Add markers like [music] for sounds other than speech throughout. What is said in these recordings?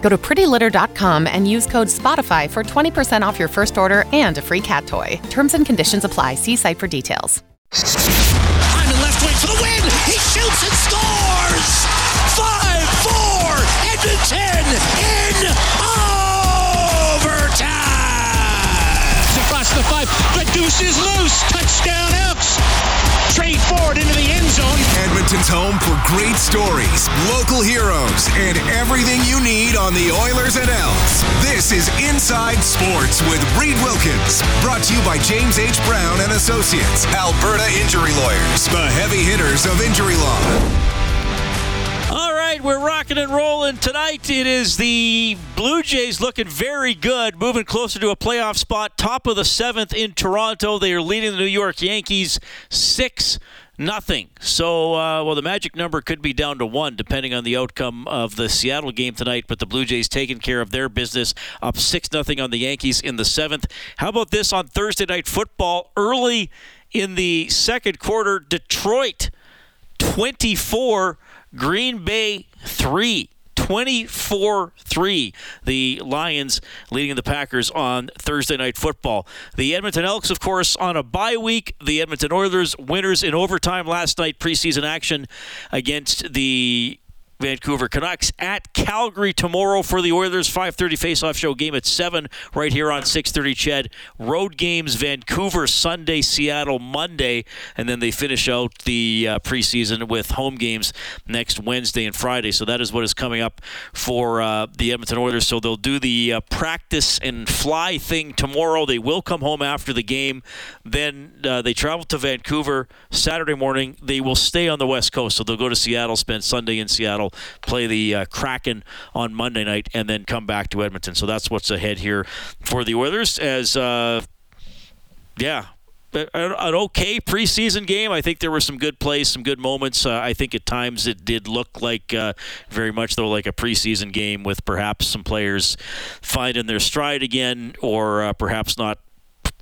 Go to prettylitter.com and use code SPOTIFY for 20% off your first order and a free cat toy. Terms and conditions apply. See site for details. Hyman left wing for the win. He shoots and scores. Five four Edmonton in overtime. Across the five, the deuce is loose. Touchdown Elks. Trade forward into the end zone. Edmonton's home for great stories, local heroes, and everything you need on the Oilers and Elks. This is Inside Sports with Reid Wilkins, brought to you by James H. Brown and Associates, Alberta Injury Lawyers, the heavy hitters of injury law. All right, we're rocking and rolling tonight. It is the Blue Jays looking very good, moving closer to a playoff spot, top of the seventh in Toronto. They are leading the New York Yankees six nothing. So, uh, well, the magic number could be down to one, depending on the outcome of the Seattle game tonight. But the Blue Jays taking care of their business, up six nothing on the Yankees in the seventh. How about this on Thursday night football? Early in the second quarter, Detroit twenty-four. Green Bay 3. 24 3. The Lions leading the Packers on Thursday Night Football. The Edmonton Elks, of course, on a bye week. The Edmonton Oilers, winners in overtime last night, preseason action against the Vancouver Canucks at Calgary tomorrow for the Oilers 5:30 face-off show game at 7 right here on 6:30 Ched. Road games Vancouver Sunday, Seattle Monday, and then they finish out the uh, preseason with home games next Wednesday and Friday. So that is what is coming up for uh, the Edmonton Oilers. So they'll do the uh, practice and fly thing tomorrow. They will come home after the game. Then uh, they travel to Vancouver Saturday morning. They will stay on the West Coast. So they'll go to Seattle, spend Sunday in Seattle play the uh, Kraken on Monday night, and then come back to Edmonton. So that's what's ahead here for the Oilers. As uh, yeah, an okay preseason game. I think there were some good plays, some good moments. Uh, I think at times it did look like uh, very much though like a preseason game with perhaps some players finding their stride again, or uh, perhaps not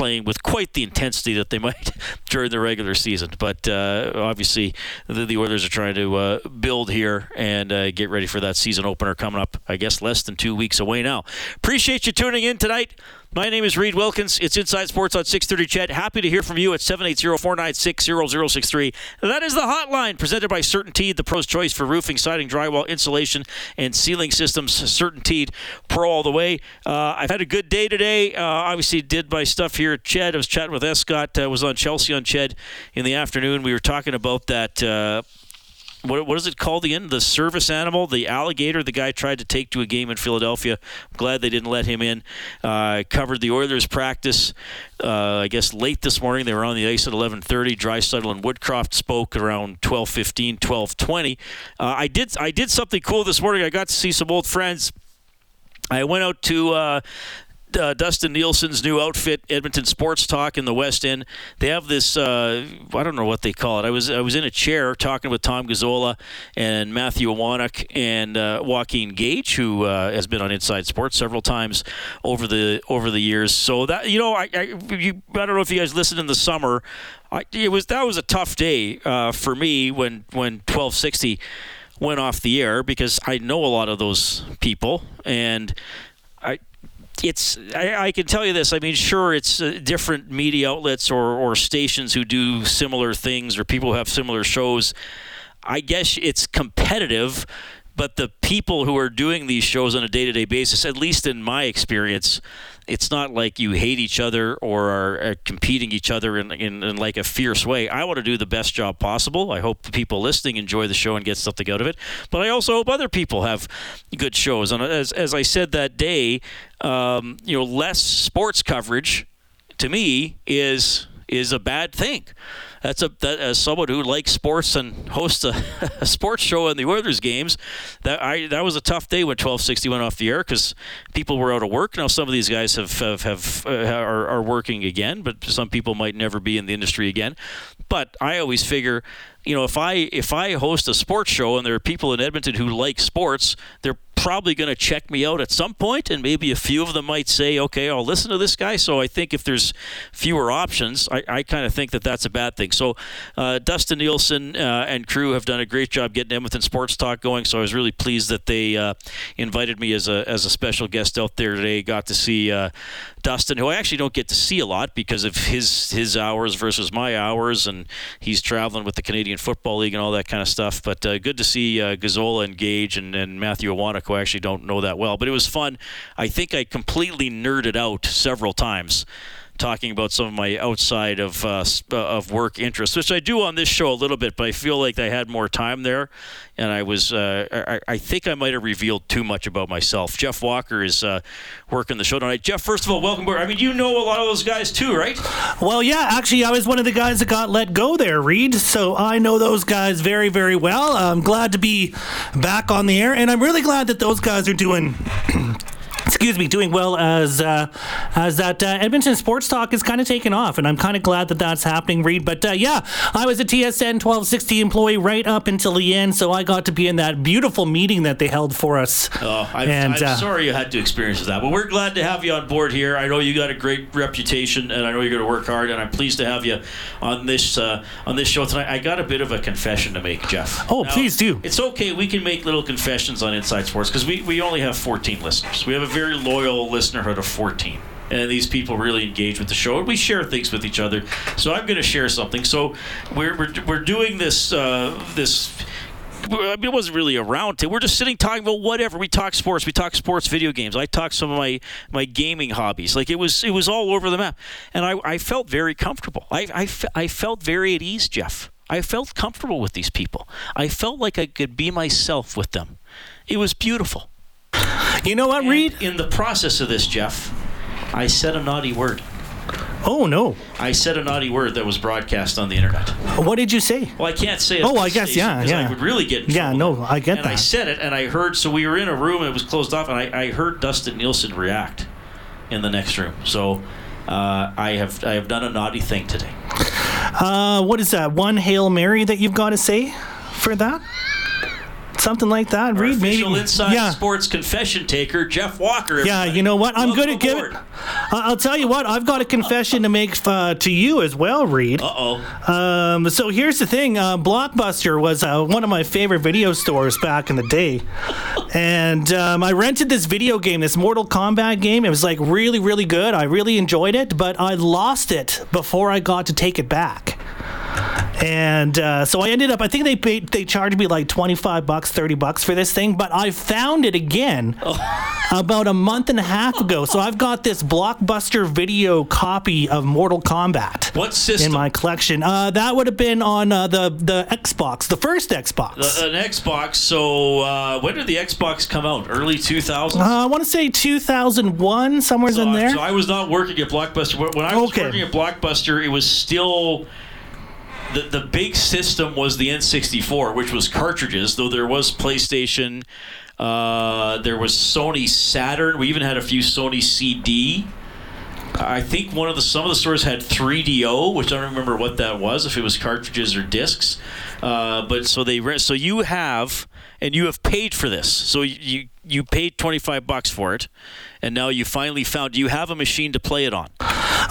playing with quite the intensity that they [laughs] might during the regular season. But uh, obviously, the, the, Oilers are trying to uh, build here and uh, get ready for that season opener coming up, I guess, less than two weeks away now. Appreciate you tuning in tonight. My name is Reid Wilkins. It's Inside Sports on 630 Ched. Happy to hear from you at 780-496-0063. That is the hotline presented by CertainTeed, the pro's choice for roofing, siding, drywall, insulation, and ceiling systems. CertainTeed, pro all the way. Uh, I've had a good day today. Uh, obviously, did my stuff here at Ched. I was chatting with Escott. Uh, was on Chelsea on Ched in the afternoon. We were talking about that uh, what, what is it called again? The service animal, the alligator the guy tried to take to a game in Philadelphia. I'm glad they didn't let him in. Uh, covered the Oilers practice. Uh, I guess late this morning they were on the ice at 11:30. Draisaitl and Woodcroft spoke around 12:15, 12:20. Uh, I did I did something cool this morning. I got to see some old friends. I went out to uh, uh, Dustin Nielson's new outfit, Edmonton Sports Talk in the West End. They have this uh, I don't know what they call it. I was I was in a chair talking with Tom Gazzola and Matthew Awanek and uh, Joaquin Gage, who uh, has been on Inside Sports several times over the over the years. So that you know, I I, you, I don't know if you guys listened in the summer. I, it was that was a tough day uh, for me when when 1260 went off the air because I know a lot of those people and I it's I, I, can tell you this. I mean, sure, it's uh, different media outlets or, or stations who do similar things or people who have similar shows. I guess it's competitive, but the people who are doing these shows on a day-to-day basis, at least in my experience, it's not like you hate each other or are, are competing each other in, in, in, like a fierce way. I want to do the best job possible. I hope the people listening enjoy the show and get something out of it. But I also hope other people have good shows. And as, as I said that day, um, you know, less sports coverage to me is is a bad thing. That's a that, as someone who likes sports and hosts a, [laughs] a sports show in the Oilers games. That I that was a tough day when 1260 went off the air because people were out of work. Now some of these guys have have, have uh, are, are working again, but some people might never be in the industry again. But I always figure you know, if I if I host a sports show and there are people in Edmonton who like sports, they're probably going to check me out at some point, and maybe a few of them might say, "Okay, I'll listen to this guy." So I think if there's fewer options, I, I kind of think that that's a bad thing. So uh, Dustin Nielson uh, and crew have done a great job getting Edmonton Sports Talk going. So I was really pleased that they uh, invited me as a as a special guest out there today. Got to see uh, Dustin, who I actually don't get to see a lot because of his his hours versus my hours, and he's traveling with the Canadian Football League and all that kind of stuff. But uh, good to see uh, Gazzola and Gage and, and Matthew Iwanek I actually don't know that well. But it was fun. I think I completely nerded out several times talking about some of my outside of uh, uh, of work interests, which I do on this show a little bit, but I feel like I had more time there, and I was uh, I, I, think I might have revealed too much about myself. Jeff Walker is uh, working the show tonight. Jeff, first of all, welcome. Back. I mean, you know a lot of those guys too, right? Well, yeah. Actually, I was one of the guys that got let go there, Reid. So I know those guys very, very well. I'm glad to be back on the air, and I'm really glad that those guys are doing [clears throat] excuse me, doing well as uh, as that uh, Edmonton sports talk is kind of taken off, and I'm kind of glad that that's happening, Reid. But uh, yeah, I was a TSN 1260 employee right up until the end, so I got to be in that beautiful meeting that they held for us. Oh, I'm, and, I'm uh, sorry you had to experience that, but we're glad to have you on board here. I know you got a great reputation, and I know you're going to work hard, and I'm pleased to have you on this uh, on this show tonight. I got a bit of a confession to make, Jeff. Oh, now, please do. It's okay. We can make little confessions on Inside Sports because we, we only have 14 listeners. We have a very very loyal listenerhood of 14 and these people really engage with the show. We share things with each other. So I'm going to share something. So we're, we're, we're doing this uh, this. I mean, it wasn't really a round table. We're just sitting talking about whatever. We talk sports. We talk sports video games. I talk some of my, my gaming hobbies. Like it was it was all over the map, and I, I felt very comfortable. I, I, I felt very at ease, Jeff. I felt comfortable with these people. I felt like I could be myself with them. It was beautiful. You know what, and Reid? In the process of this, Jeff, I said a naughty word. Oh no! I said a naughty word that was broadcast on the internet. What did you say? Well, I can't say it. Oh, I guess yeah, yeah. I would really get. yeah, no, I get and that. I said it, and I heard. So we were in a room, and it was closed off, and I, I heard Dustin Nielson react in the next room. So uh, I have I have done a naughty thing today. Uh, what is that? One hail mary that you've got to say for that? Something like that. Our Reid, maybe. Inside yeah. Sports confession taker, Jeff Walker. Yeah, you know what? I'm good at giving. I'll tell you what. I've got a confession to make uh, to you as well, Reid. Uh oh. Um, so here's the thing. Uh, Blockbuster was uh, one of my favorite video stores back in the day, and um, I rented this video game, this Mortal Kombat game. It was like really, really good. I really enjoyed it, but I lost it before I got to take it back. And uh, so I ended up, I think they paid, they charged me like 25 bucks, 30 bucks for this thing, but I found it again oh. about a month and a half ago. So I've got this blockbuster video copy of Mortal Kombat. What system? In my collection. Uh, that would have been on uh, the, the Xbox, the first Xbox. The, an Xbox. So uh, when did the Xbox come out? Early 2000s? Uh, I want to say 2001, somewhere so, in there. So I was not working at Blockbuster. When I was okay. working at Blockbuster, it was still the, the big system was the N64, which was cartridges, though there was PlayStation, uh, there was Sony Saturn. We even had a few Sony CD. I think one of the some of the stores had 3DO, which I don't remember what that was, if it was cartridges or discs. Uh, but so they so you have and you have paid for this. So you you paid 25 bucks for it and now you finally found you have a machine to play it on.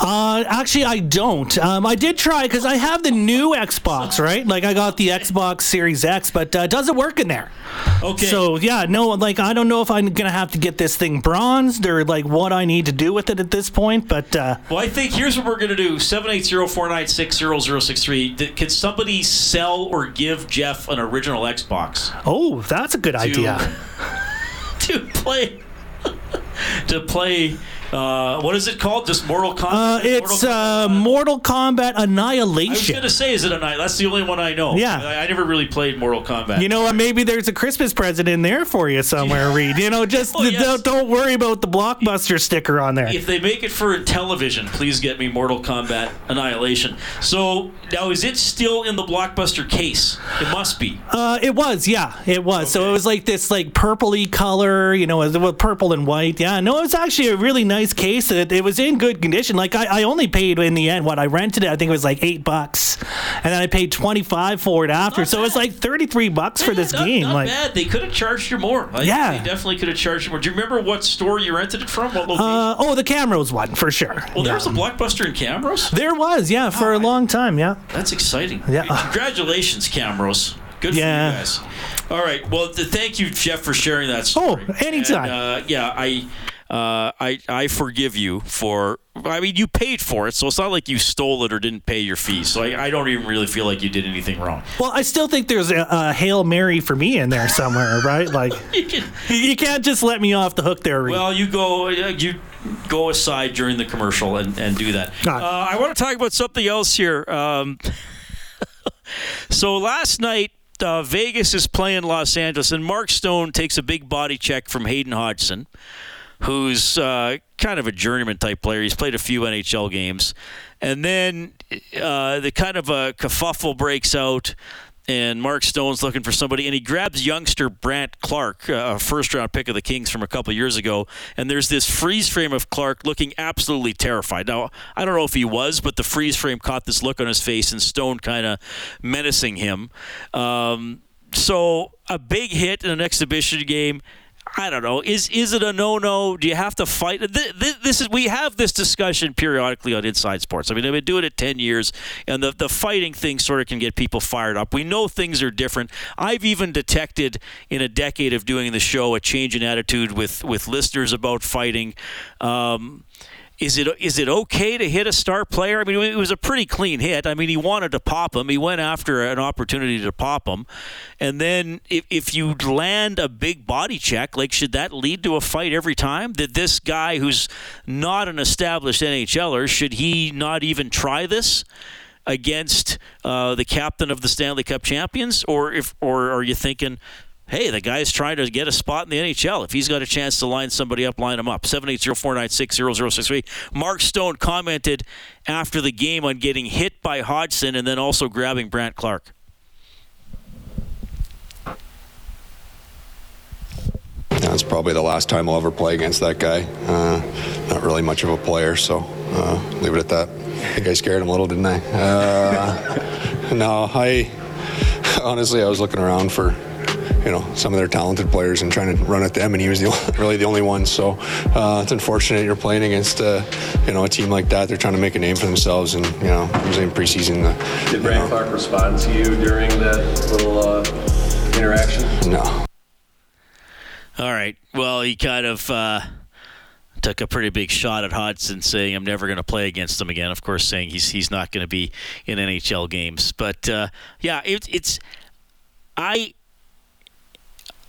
Uh, actually, I don't. Um, I did try because I have the new Xbox, right? Like I got the Xbox Series X, but uh, it doesn't work in there. Okay. So yeah, no, like I don't know if I'm gonna have to get this thing bronzed or like what I need to do with it at this point. But uh, well, I think here's what we're gonna do: seven eight zero four nine six zero zero six three. Can somebody sell or give Jeff an original Xbox? Oh, that's a good to, idea. [laughs] to play [laughs] to play Uh, what is it called? Just Mortal Kombat. Uh, it's uh, Mortal Kombat Annihilation. I was gonna say, is it a night? That's the only one I know. Yeah. I, I never really played Mortal Kombat. You know what? Maybe there's a Christmas present in there for you somewhere, Reid. You know, just [laughs] Oh, yes. don't, don't worry about the blockbuster sticker on there. if they make it for television, please get me Mortal Kombat Annihilation. So now, is it still in the blockbuster case? It must be. Uh, it was, yeah, it was. So it was like this, like purpley color, you know, with purple and white. Yeah, no, it was actually a really nice case. It, it was in good condition. Like I, I only paid in the end what I rented it. I think it was like eight bucks, and then I paid twenty five for it after. Not so it's bad. like thirty three bucks for this not, game. Not like, bad. They could have charged you more. I think Yeah. they definitely could have charged you more. Do you remember what store you rented it from? What location? uh, oh, the Camrose one for sure. well, there Yeah. was a blockbuster in Camrose. There was, yeah, for a long time, yeah. That's exciting. Yeah. Congratulations, Camrose. Good Yeah. for you guys. All right. Well, th- thank you, Jeff, for sharing that story. Oh, anytime. And, uh, yeah, I, uh, I, I forgive you for. I mean, you paid for it, so it's not like you stole it or didn't pay your fee. So I, I don't even really feel like you did anything wrong. Well, I still think there's a, a hail mary for me in there somewhere, [laughs] right? Like, [laughs] You can, you- you can't just let me off the hook there, Reid. well, you go, uh, you go aside during the commercial and, and do that. Uh, I want to talk about something else here. Um, [laughs] so last night, uh, Vegas is playing Los Angeles, and Mark Stone takes a big body check from Hayden Hodgson, who's uh, kind of a journeyman type player. He's played a few NHL games, and then uh, the kind of a kerfuffle breaks out. And Mark Stone's looking for somebody, and he grabs youngster Brandt Clarke, uh, a first-round pick of the Kings from a couple years ago. And there's this freeze frame of Clarke looking absolutely terrified. Now, I don't know if he was, but the freeze frame caught this look on his face, and Stone kind of menacing him. Um, so a big hit in an exhibition game. I don't know. Is is it a no no? Do you have to fight? This, this is we have this discussion periodically on Inside Sports. I mean, I've been doing it ten years, and the the fighting thing sort of can get people fired up. We know things are different. I've even detected in a decade of doing the show a change in attitude with with listeners about fighting. Um, is it is it okay to hit a star player? I mean, it was a pretty clean hit. I mean, he wanted to pop him. He went after an opportunity to pop him, and then if if you land a big body check, like should that lead to a fight every time? That this guy who's not an established NHLer should he not even try this? Against uh, the captain of the Stanley Cup champions, or if, or are you thinking, hey, the guy's trying to get a spot in the NHL. If he's got a chance to line somebody up, line him up. 780-496-0063. Mark Stone commented after the game on getting hit by Hodgson and then also grabbing Brandt Clarke. That's probably the last time I'll ever play against that guy. Uh, not really much of a player, so uh, leave it at that. I think I scared him a little, didn't I? Uh, [laughs] no, I honestly I was looking around for you know some of their talented players and trying to run at them, and he was the, [laughs] really the only one. So uh, it's unfortunate you're playing against uh, you know a team like that. They're trying to make a name for themselves, and you know usually in preseason. Uh, Did Brandt Clarke respond to you during that little uh, interaction? no. All right. Well, he kind of uh, took a pretty big shot at Hodgson, saying, "I'm never going to play against him again." Of course, saying he's he's not going to be in NHL games. But uh, yeah, it, it's I.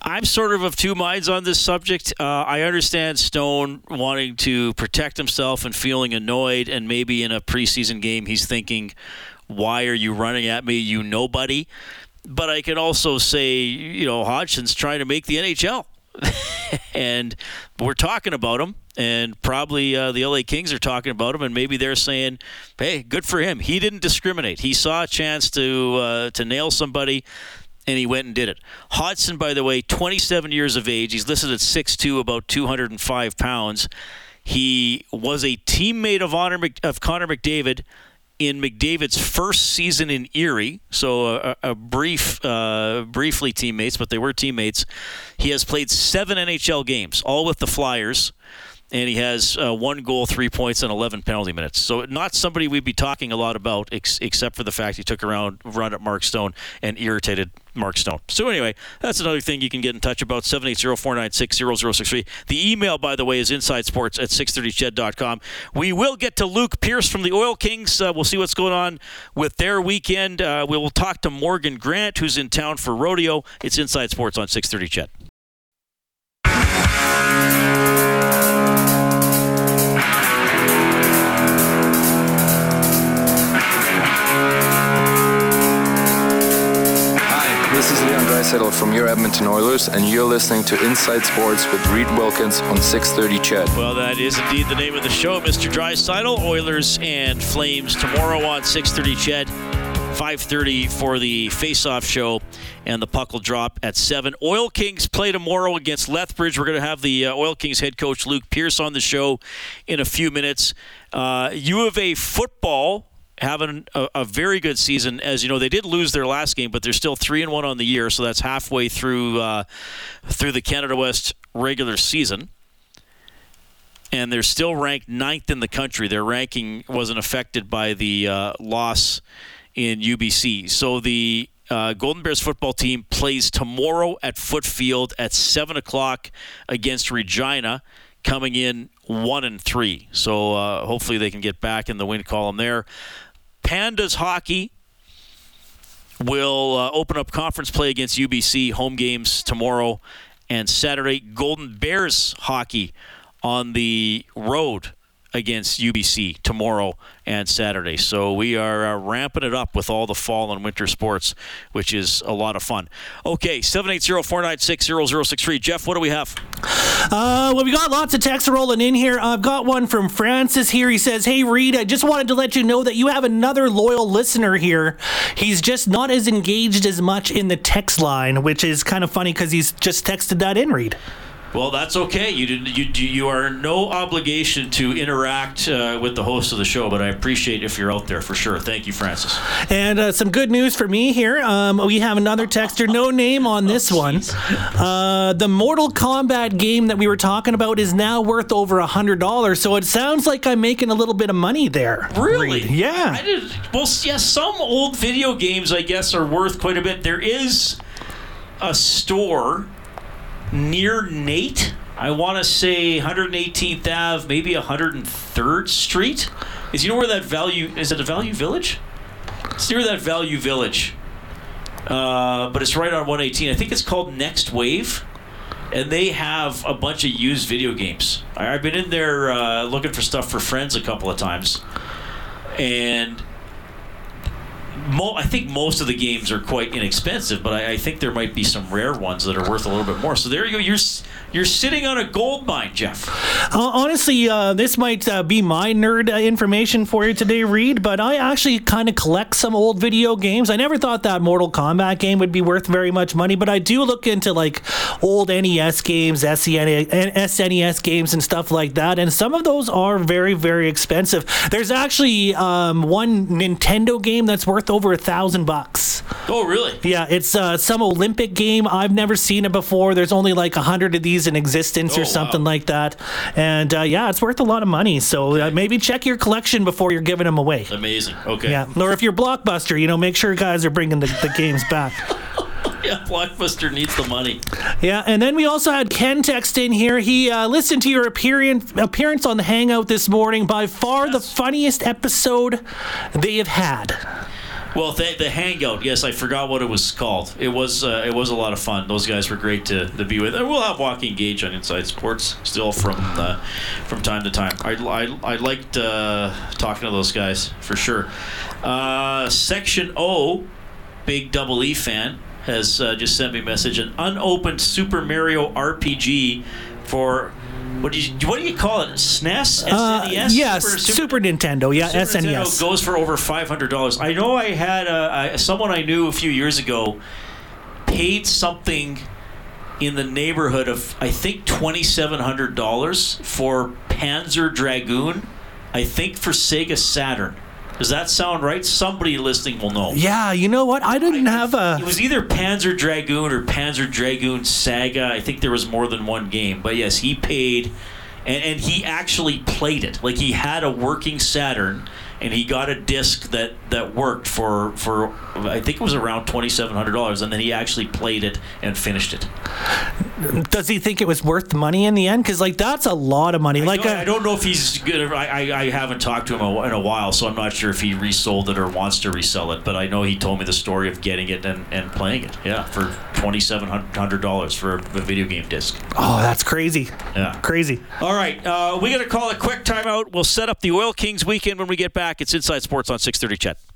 I'm sort of of two minds on this subject. Uh, I understand Stone wanting to protect himself and feeling annoyed, and maybe in a preseason game he's thinking, "Why are you running at me, you nobody?" But I can also say, you know, Hodgson's trying to make the NHL [laughs] and we're talking about him, and probably uh, the LA Kings are talking about him, and maybe they're saying, "Hey, good for him. He didn't discriminate. He saw a chance to uh, to nail somebody." And he went and did it. Hodgson, by the way, 27 years of age. He's listed at 6'2", about 205 pounds. He was a teammate of honor of Connor McDavid in McDavid's first season in Erie, so a, a brief, uh, briefly teammates, but they were teammates. He has played seven NHL games, all with the Flyers, and he has uh, one goal, three points, and 11 penalty minutes. So not somebody we'd be talking a lot about, ex- except for the fact he took around run at Mark Stone and irritated Mark Stone. So anyway, that's another thing you can get in touch about, 780-496-0063. The email, by the way, is insidesports at 630ched.com. We will get to Luke Pierce from the Oil Kings. Uh, we'll see what's going on with their weekend. Uh, we will talk to Morgan Grant, who's in town for rodeo. It's Inside Sports on 630 Ched. This is Leon Draisaitl from your Edmonton Oilers, and you're listening to Inside Sports with Reid Wilkins on 630 Ched. Well, that is indeed the name of the show, Mr. Draisaitl. Oilers and Flames tomorrow on 6:30 Ched. 5:30 for the face-off show, and the puck will drop at seven. Oil Kings play tomorrow against Lethbridge. We're going to have the uh, Oil Kings head coach Luke Pierce on the show in a few minutes. Uh, U of A football having a, a, very good season. As you know, they did lose their last game, but they're still three and one on the year, so that's halfway through uh, through the Canada West regular season. And they're still ranked ninth in the country. Their ranking wasn't affected by the uh, loss in UBC. So the uh, Golden Bears football team plays tomorrow at Foote Field at seven o'clock against Regina, coming in one and three. So uh, hopefully they can get back in the win column there. Pandas hockey will uh, open up conference play against UBC. Home games tomorrow and Saturday. Golden Bears hockey on the road against UBC tomorrow and Saturday. So we are uh, ramping it up with all the fall and winter sports, which is a lot of fun. Okay, 780-496-0063. Jeff, what do we have? Uh, well, we got lots of texts rolling in here. I've got one from Francis here. He says, Hey, Reid, I just wanted to let you know that you have another loyal listener here. He's just not as engaged as much in the text line, which is kind of funny because he's just texted that in, Reid. Well, that's okay. You did, you you are no obligation to interact uh, with the host of the show, but I appreciate if you're out there for sure. Thank you, Francis. And uh, some good news for me here. Um, we have another texter, no name on this oh, one. Uh, the Mortal Kombat game that we were talking about is now worth over a hundred dollars. So it sounds like I'm making a little bit of money there. Really? Yeah. I did. Well, yes. Some old video games, I guess, are worth quite a bit. There is a store near Nate. I want to say 118th Ave, maybe 103rd Street. Is you know where that value is? It a Value Village? It's near that Value Village, uh, but it's right on 118. I think it's called Next Wave, and they have a bunch of used video games. I've been in there uh, looking for stuff for friends a couple of times, and Mo- I think most of the games are quite inexpensive, but I, I, think there might be some rare ones that are worth a little bit more. So there you go. You're you're sitting on a gold mine, Jeff. Uh, honestly, uh, this might uh, be my nerd uh, information for you today, Reid. But I actually kind of collect some old video games. I never thought that Mortal Kombat game would be worth very much money, but I do look into like old NES games, SNES games, and stuff like that. And some of those are very, very expensive. There's actually um, one Nintendo game that's worth over a thousand bucks. Oh, really? Yeah, it's uh, some Olympic game. I've never seen it before. There's only like a hundred of these in existence oh, or something wow. like that. And uh, yeah, it's worth a lot of money. So uh, maybe check your collection before you're giving them away. Amazing. Okay. Yeah, or if you're Blockbuster, you know, make sure guys are bringing the, the games back. [laughs] yeah, Blockbuster needs the money. Yeah, and then we also had Ken text in here. He uh, listened to your appearance appearance on the Hangout this morning. By far yes. the funniest episode they have had. Well, the, the hangout, yes, I forgot what it was called. It was uh, it was a lot of fun. Those guys were great to, to be with. And we'll have Walking Gage on Inside Sports still from uh, from time to time. I, I, I liked uh, talking to those guys for sure. Uh, Section O, big Double E fan, has uh, just sent me a message. An unopened Super Mario RPG for what do you what do you call it? SNES, SNES? Uh, yes, Super, Super, Nintendo. Yeah, Super SNES Nintendo goes for over five hundred dollars. I know I had a, someone I knew a few years ago paid something in the neighborhood of I think twenty seven hundred dollars for Panzer Dragoon. I think for Sega Saturn. Does that sound right? Somebody listening will know. Yeah, you know what? I didn't I, have a. It was either Panzer Dragoon or Panzer Dragoon Saga. I think there was more than one game. But yes, he paid, and, and he actually played it. Like he had a working Saturn and he got a disc that that worked for for I think it was around twenty seven hundred dollars, and then he actually played it and finished it. Does he think it was worth the money in the end? Because like that's a lot of money. I like don't, uh, I don't know if he's good. I, I, I haven't talked to him in a while, so I'm not sure if he resold it or wants to resell it. But I know he told me the story of getting it and, and playing it. Yeah, for twenty seven hundred dollars for a video game disc. Oh, that's crazy. Yeah, crazy. All right, uh, we got to call a quick timeout. We'll set up the Oil Kings weekend when we get back. It's Inside Sports on 630 Ched.